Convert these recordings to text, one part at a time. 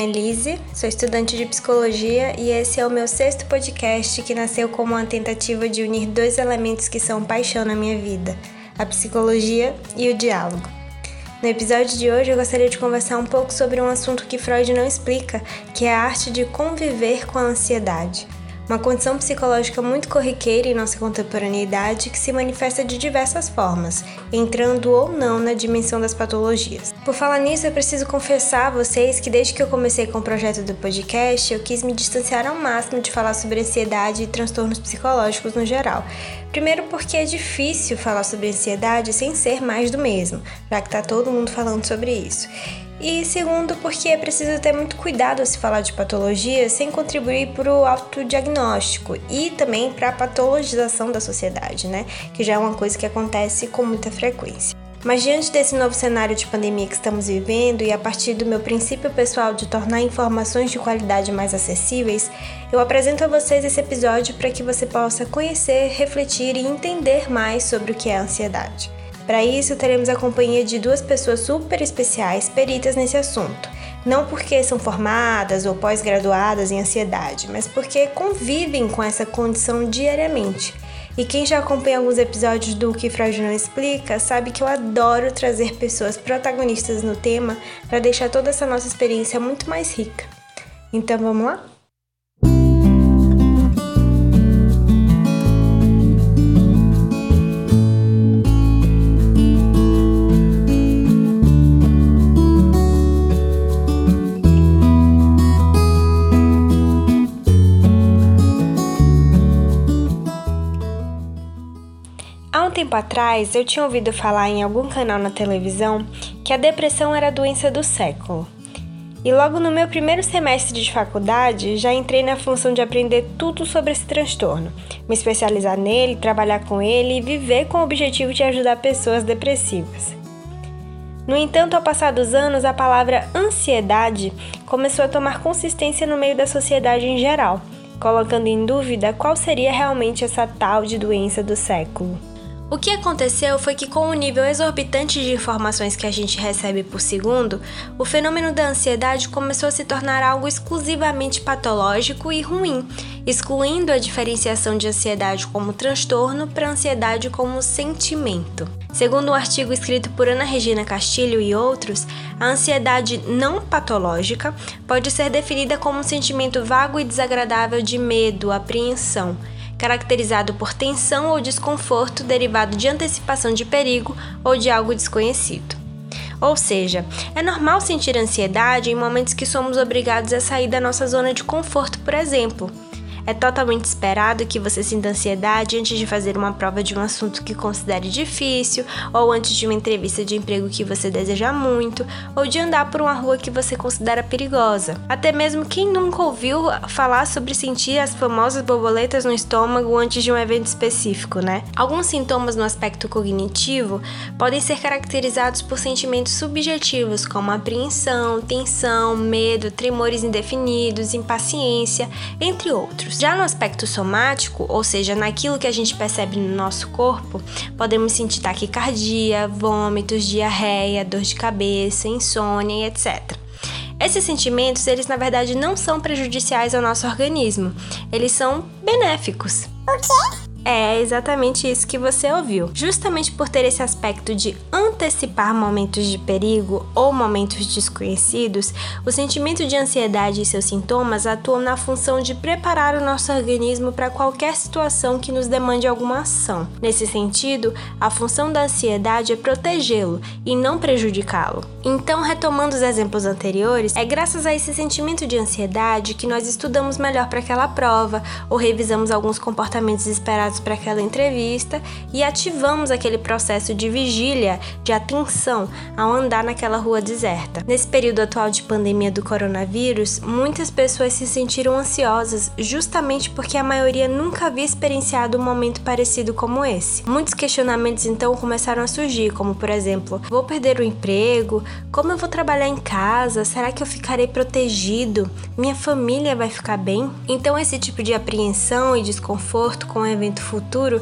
nome é Lise, sou estudante de psicologia e esse é o meu sexto podcast que nasceu como uma tentativa de unir dois elementos que são paixão na minha vida: a psicologia e o diálogo. No episódio de hoje eu gostaria de conversar um pouco sobre um assunto que Freud não explica, que é a arte de conviver com a ansiedade uma condição psicológica muito corriqueira em nossa contemporaneidade que se manifesta de diversas formas, entrando ou não na dimensão das patologias. Por falar nisso, eu preciso confessar a vocês que desde que eu comecei com o projeto do podcast, eu quis me distanciar ao máximo de falar sobre ansiedade e transtornos psicológicos no geral. Primeiro porque é difícil falar sobre ansiedade sem ser mais do mesmo, já que está todo mundo falando sobre isso. E segundo, porque é preciso ter muito cuidado ao se falar de patologia sem contribuir para o autodiagnóstico e também para a patologização da sociedade, né? Que já é uma coisa que acontece com muita frequência. Mas diante desse novo cenário de pandemia que estamos vivendo e a partir do meu princípio pessoal de tornar informações de qualidade mais acessíveis, eu apresento a vocês esse episódio para que você possa conhecer, refletir e entender mais sobre o que é a ansiedade. Para isso, teremos a companhia de duas pessoas super especiais, peritas nesse assunto. Não porque são formadas ou pós-graduadas em ansiedade, mas porque convivem com essa condição diariamente. E quem já acompanha alguns episódios do Que Freud não explica, sabe que eu adoro trazer pessoas protagonistas no tema para deixar toda essa nossa experiência muito mais rica. Então vamos lá? Atrás, eu tinha ouvido falar em algum canal na televisão que a depressão era a doença do século. E logo no meu primeiro semestre de faculdade, já entrei na função de aprender tudo sobre esse transtorno, me especializar nele, trabalhar com ele e viver com o objetivo de ajudar pessoas depressivas. No entanto, ao passar dos anos, a palavra ansiedade começou a tomar consistência no meio da sociedade em geral, colocando em dúvida qual seria realmente essa tal de doença do século. O que aconteceu foi que, com o nível exorbitante de informações que a gente recebe por segundo, o fenômeno da ansiedade começou a se tornar algo exclusivamente patológico e ruim, excluindo a diferenciação de ansiedade como transtorno para ansiedade como sentimento. Segundo um artigo escrito por Ana Regina Castilho e outros, a ansiedade não patológica pode ser definida como um sentimento vago e desagradável de medo, apreensão caracterizado por tensão ou desconforto derivado de antecipação de perigo ou de algo desconhecido. Ou seja, é normal sentir ansiedade em momentos que somos obrigados a sair da nossa zona de conforto, por exemplo é totalmente esperado que você sinta ansiedade antes de fazer uma prova de um assunto que considere difícil, ou antes de uma entrevista de emprego que você deseja muito, ou de andar por uma rua que você considera perigosa. Até mesmo quem nunca ouviu falar sobre sentir as famosas borboletas no estômago antes de um evento específico, né? Alguns sintomas no aspecto cognitivo podem ser caracterizados por sentimentos subjetivos como apreensão, tensão, medo, tremores indefinidos, impaciência, entre outros. Já no aspecto somático, ou seja, naquilo que a gente percebe no nosso corpo, podemos sentir taquicardia, vômitos, diarreia, dor de cabeça, insônia etc. Esses sentimentos, eles na verdade não são prejudiciais ao nosso organismo, eles são benéficos. O quê? É exatamente isso que você ouviu. Justamente por ter esse aspecto de antecipar momentos de perigo ou momentos desconhecidos, o sentimento de ansiedade e seus sintomas atuam na função de preparar o nosso organismo para qualquer situação que nos demande alguma ação. Nesse sentido, a função da ansiedade é protegê-lo e não prejudicá-lo. Então, retomando os exemplos anteriores, é graças a esse sentimento de ansiedade que nós estudamos melhor para aquela prova ou revisamos alguns comportamentos esperados preparados para aquela entrevista e ativamos aquele processo de vigília, de atenção ao andar naquela rua deserta. Nesse período atual de pandemia do coronavírus, muitas pessoas se sentiram ansiosas justamente porque a maioria nunca havia experienciado um momento parecido como esse. Muitos questionamentos então começaram a surgir, como por exemplo: vou perder o emprego? Como eu vou trabalhar em casa? Será que eu ficarei protegido? Minha família vai ficar bem? Então esse tipo de apreensão e desconforto com o evento futuro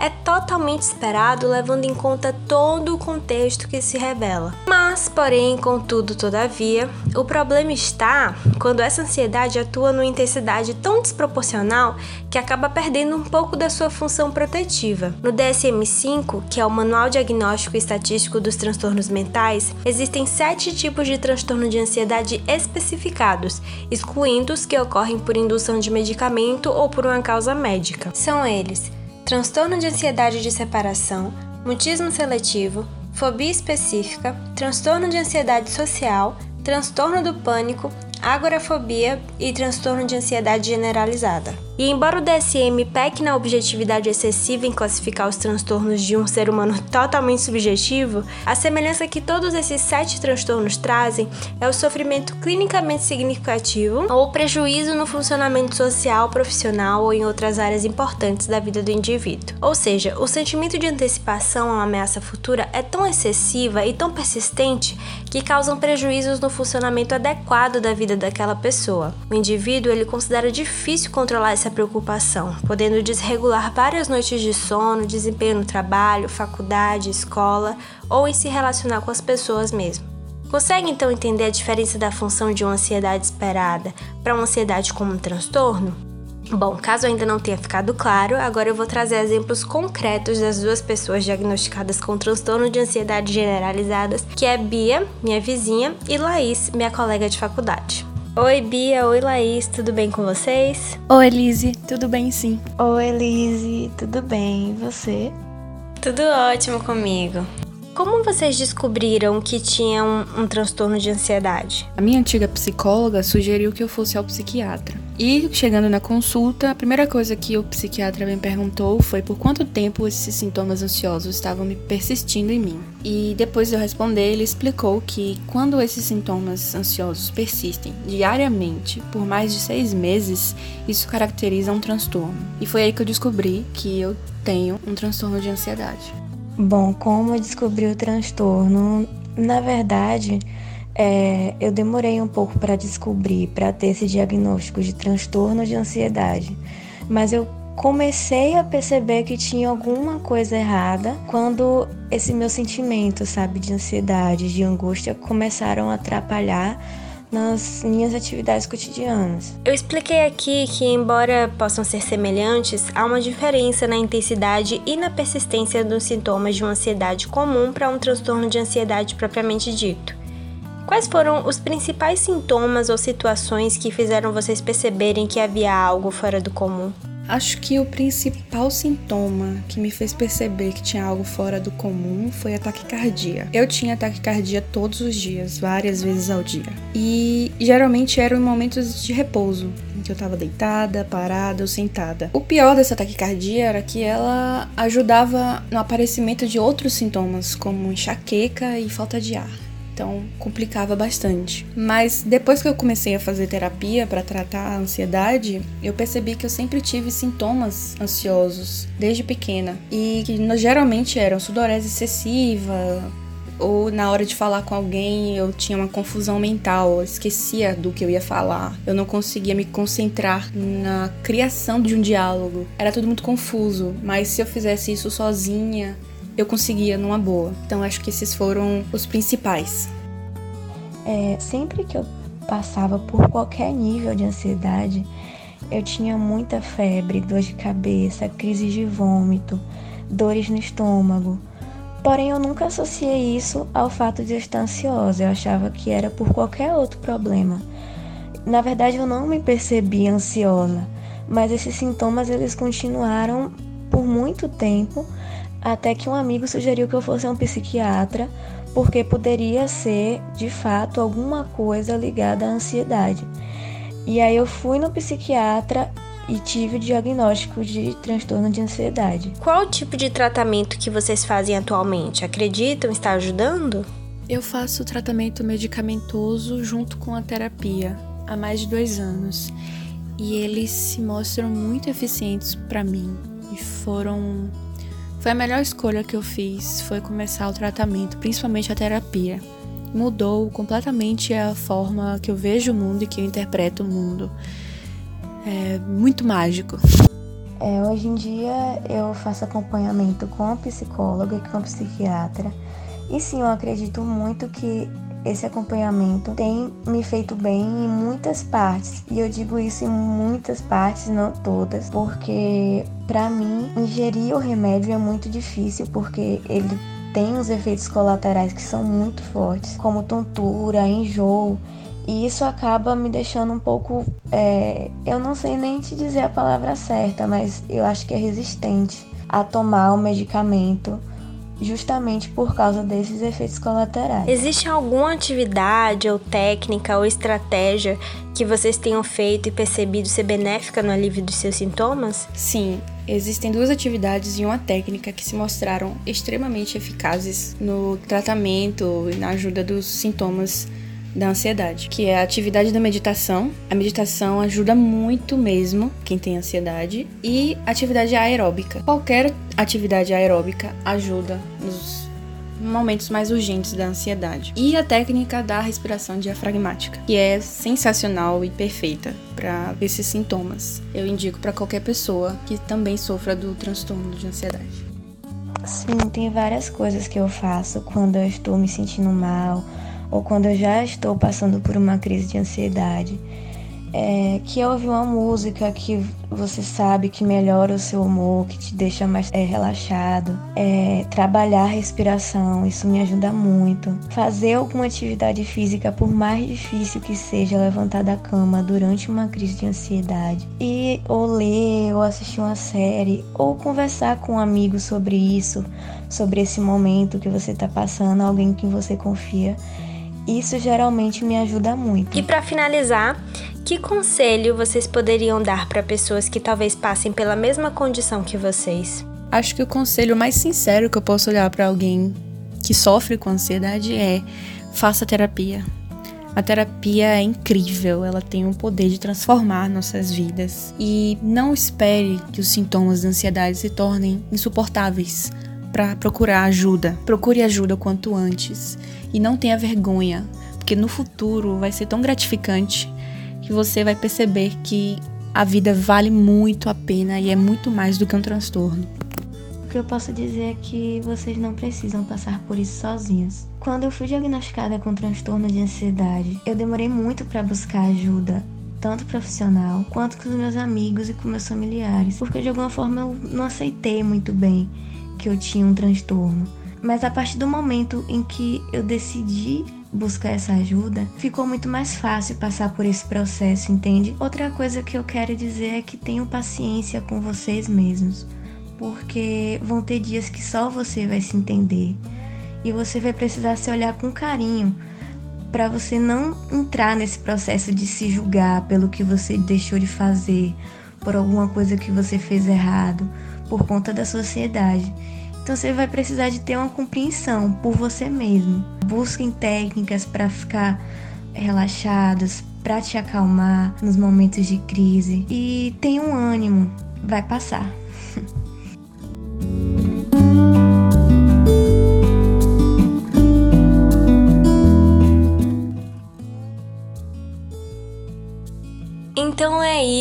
é totalmente esperado, levando em conta todo o contexto que se revela. Mas, porém, contudo, todavia, o problema está quando essa ansiedade atua numa intensidade tão desproporcional que acaba perdendo um pouco da sua função protetiva. No DSM-5, que é o Manual Diagnóstico e Estatístico dos Transtornos Mentais, existem sete tipos de transtorno de ansiedade especificados, excluindo os que ocorrem por indução de medicamento ou por uma causa médica. São eles: transtorno de ansiedade de separação, mutismo seletivo, fobia específica, transtorno de ansiedade social, transtorno do pânico, agorafobia e transtorno de ansiedade generalizada. E embora o DSM peque na objetividade excessiva em classificar os transtornos de um ser humano totalmente subjetivo, a semelhança que todos esses sete transtornos trazem é o sofrimento clinicamente significativo ou prejuízo no funcionamento social, profissional ou em outras áreas importantes da vida do indivíduo. Ou seja, o sentimento de antecipação a uma ameaça futura é tão excessiva e tão persistente que causam prejuízos no funcionamento adequado da vida daquela pessoa. O indivíduo ele considera difícil controlar essa preocupação, podendo desregular várias noites de sono, desempenho no trabalho, faculdade, escola ou em se relacionar com as pessoas mesmo. Consegue então entender a diferença da função de uma ansiedade esperada para uma ansiedade como um transtorno? Bom, caso ainda não tenha ficado claro, agora eu vou trazer exemplos concretos das duas pessoas diagnosticadas com transtorno de ansiedade generalizadas, que é Bia, minha vizinha, e Laís, minha colega de faculdade. Oi, Bia. Oi, Laís. Tudo bem com vocês? Oi, Elise. Tudo bem, sim. Oi, Elise. Tudo bem? E você? Tudo ótimo comigo. Como vocês descobriram que tinha um, um, transtorno de ansiedade? A minha antiga psicóloga sugeriu que eu fosse ao psiquiatra. E chegando na consulta, a primeira coisa que o psiquiatra me perguntou foi por quanto tempo esses sintomas ansiosos estavam me persistindo em mim. E depois de eu responder, ele explicou que quando esses sintomas ansiosos persistem diariamente por mais de seis meses, isso caracteriza um transtorno. E foi aí que eu descobri que eu tenho um transtorno de ansiedade. Bom, como eu descobri o transtorno, na verdade, é, eu demorei um pouco para descobrir, para ter esse diagnóstico de transtorno de ansiedade, mas eu comecei a perceber que tinha alguma coisa errada quando esse meu sentimento, sabe, de ansiedade, de angústia começaram a atrapalhar nas minhas atividades cotidianas. Eu expliquei aqui que, embora possam ser semelhantes, há uma diferença na intensidade e na persistência dos sintomas de uma ansiedade comum para um transtorno de ansiedade propriamente dito. Quais foram os principais sintomas ou situações que fizeram vocês perceberem que havia algo fora do comum? Acho que o principal sintoma que me fez perceber que tinha algo fora do comum foi a taquicardia. Eu tinha taquicardia todos os dias, várias vezes ao dia. E geralmente eram em momentos de repouso, em que eu tava deitada, parada ou sentada. O pior dessa taquicardia era que ela ajudava no aparecimento de outros sintomas, como enxaqueca e falta de ar então complicava bastante. Mas depois que eu comecei a fazer terapia para tratar a ansiedade, eu percebi que eu sempre tive sintomas ansiosos desde pequena. E que geralmente eram sudorese excessiva, ou na hora de falar com alguém eu tinha uma confusão mental, eu esquecia do que eu ia falar, eu não conseguia me concentrar na criação de um diálogo, era tudo muito confuso, mas se eu fizesse isso sozinha, eu conseguia numa boa. Então acho que esses foram os principais. É, sempre que eu passava por qualquer nível de ansiedade, eu tinha muita febre, dor de cabeça, crises de vômito, dores no estômago. Porém, eu nunca associei isso ao fato de eu estar ansiosa. Eu achava que era por qualquer outro problema. Na verdade, eu não me percebia ansiosa, mas esses sintomas eles continuaram por muito tempo até que um amigo sugeriu que eu fosse a um psiquiatra, porque poderia ser, de fato, alguma coisa ligada à ansiedade. E aí eu fui no psiquiatra e tive o diagnóstico de transtorno de ansiedade. Qual o tipo de tratamento que vocês fazem atualmente? Acreditam estar ajudando? Eu faço tratamento medicamentoso junto com a terapia há mais de dois anos e eles se mostram muito eficientes para mim e foram foi a melhor escolha que eu fiz, foi começar o tratamento, principalmente a terapia. Mudou completamente a forma que eu vejo o mundo e que eu interpreto o mundo. É muito mágico. É, hoje em dia eu faço acompanhamento com psicóloga e com psiquiatra. E sim, eu acredito muito que esse acompanhamento tem me feito bem em muitas partes. E eu digo isso em muitas partes, não todas, porque para mim ingerir o remédio é muito difícil porque ele tem os efeitos colaterais que são muito fortes, como tontura, enjoo. E isso acaba me deixando um pouco. É, eu não sei nem te dizer a palavra certa, mas eu acho que é resistente a tomar o medicamento justamente por causa desses efeitos colaterais. Existe alguma atividade ou técnica ou estratégia que vocês tenham feito e percebido ser benéfica no alívio dos seus sintomas? Sim, existem duas atividades e uma técnica que se mostraram extremamente eficazes no tratamento e na ajuda dos sintomas da ansiedade, que é a atividade da meditação. A meditação ajuda muito mesmo quem tem ansiedade e atividade aeróbica. Qualquer atividade aeróbica ajuda nos momentos mais urgentes da ansiedade. E a técnica da respiração diafragmática, que é sensacional e perfeita para esses sintomas. Eu indico para qualquer pessoa que também sofra do transtorno de ansiedade. Sim, tem várias coisas que eu faço quando eu estou me sentindo mal ou quando eu já estou passando por uma crise de ansiedade, é, que ouvir uma música que você sabe que melhora o seu humor, que te deixa mais é, relaxado, é, trabalhar a respiração, isso me ajuda muito. Fazer alguma atividade física, por mais difícil que seja levantar da cama durante uma crise de ansiedade, e ou ler, ou assistir uma série, ou conversar com um amigo sobre isso, sobre esse momento que você está passando, alguém que você confia isso geralmente me ajuda muito. E para finalizar, que conselho vocês poderiam dar para pessoas que talvez passem pela mesma condição que vocês? Acho que o conselho mais sincero que eu posso olhar para alguém que sofre com ansiedade é: faça terapia. A terapia é incrível, ela tem o poder de transformar nossas vidas. E não espere que os sintomas da ansiedade se tornem insuportáveis para procurar ajuda. Procure ajuda o quanto antes e não tenha vergonha, porque no futuro vai ser tão gratificante que você vai perceber que a vida vale muito a pena e é muito mais do que um transtorno. O que eu posso dizer é que vocês não precisam passar por isso sozinhos. Quando eu fui diagnosticada com transtorno de ansiedade, eu demorei muito para buscar ajuda, tanto profissional quanto com os meus amigos e com meus familiares, porque de alguma forma eu não aceitei muito bem que eu tinha um transtorno. Mas a partir do momento em que eu decidi buscar essa ajuda, ficou muito mais fácil passar por esse processo, entende? Outra coisa que eu quero dizer é que tenham paciência com vocês mesmos, porque vão ter dias que só você vai se entender e você vai precisar se olhar com carinho para você não entrar nesse processo de se julgar pelo que você deixou de fazer, por alguma coisa que você fez errado, por conta da sociedade. Então você vai precisar de ter uma compreensão por você mesmo. Busquem técnicas para ficar relaxados, para te acalmar nos momentos de crise e tenha um ânimo, vai passar.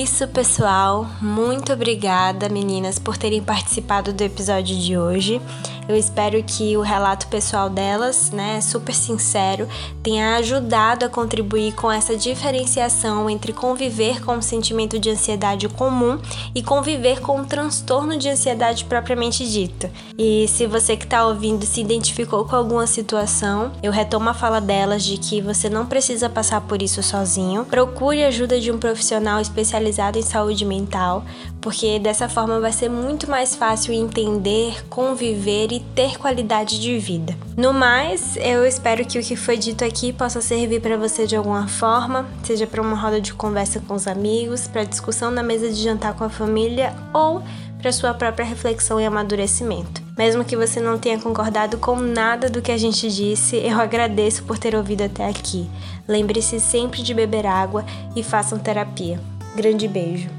Isso, pessoal. Muito obrigada, meninas, por terem participado do episódio de hoje. Eu espero que o relato pessoal delas, né, super sincero, tenha ajudado a contribuir com essa diferenciação entre conviver com o sentimento de ansiedade comum e conviver com o transtorno de ansiedade propriamente dito. E se você que está ouvindo se identificou com alguma situação, eu retomo a fala delas de que você não precisa passar por isso sozinho. Procure ajuda de um profissional especializado em saúde mental, porque dessa forma vai ser muito mais fácil entender, conviver ter qualidade de vida. No mais, eu espero que o que foi dito aqui possa servir para você de alguma forma, seja para uma roda de conversa com os amigos, para discussão na mesa de jantar com a família ou para sua própria reflexão e amadurecimento. Mesmo que você não tenha concordado com nada do que a gente disse, eu agradeço por ter ouvido até aqui. Lembre-se sempre de beber água e façam terapia. Grande beijo.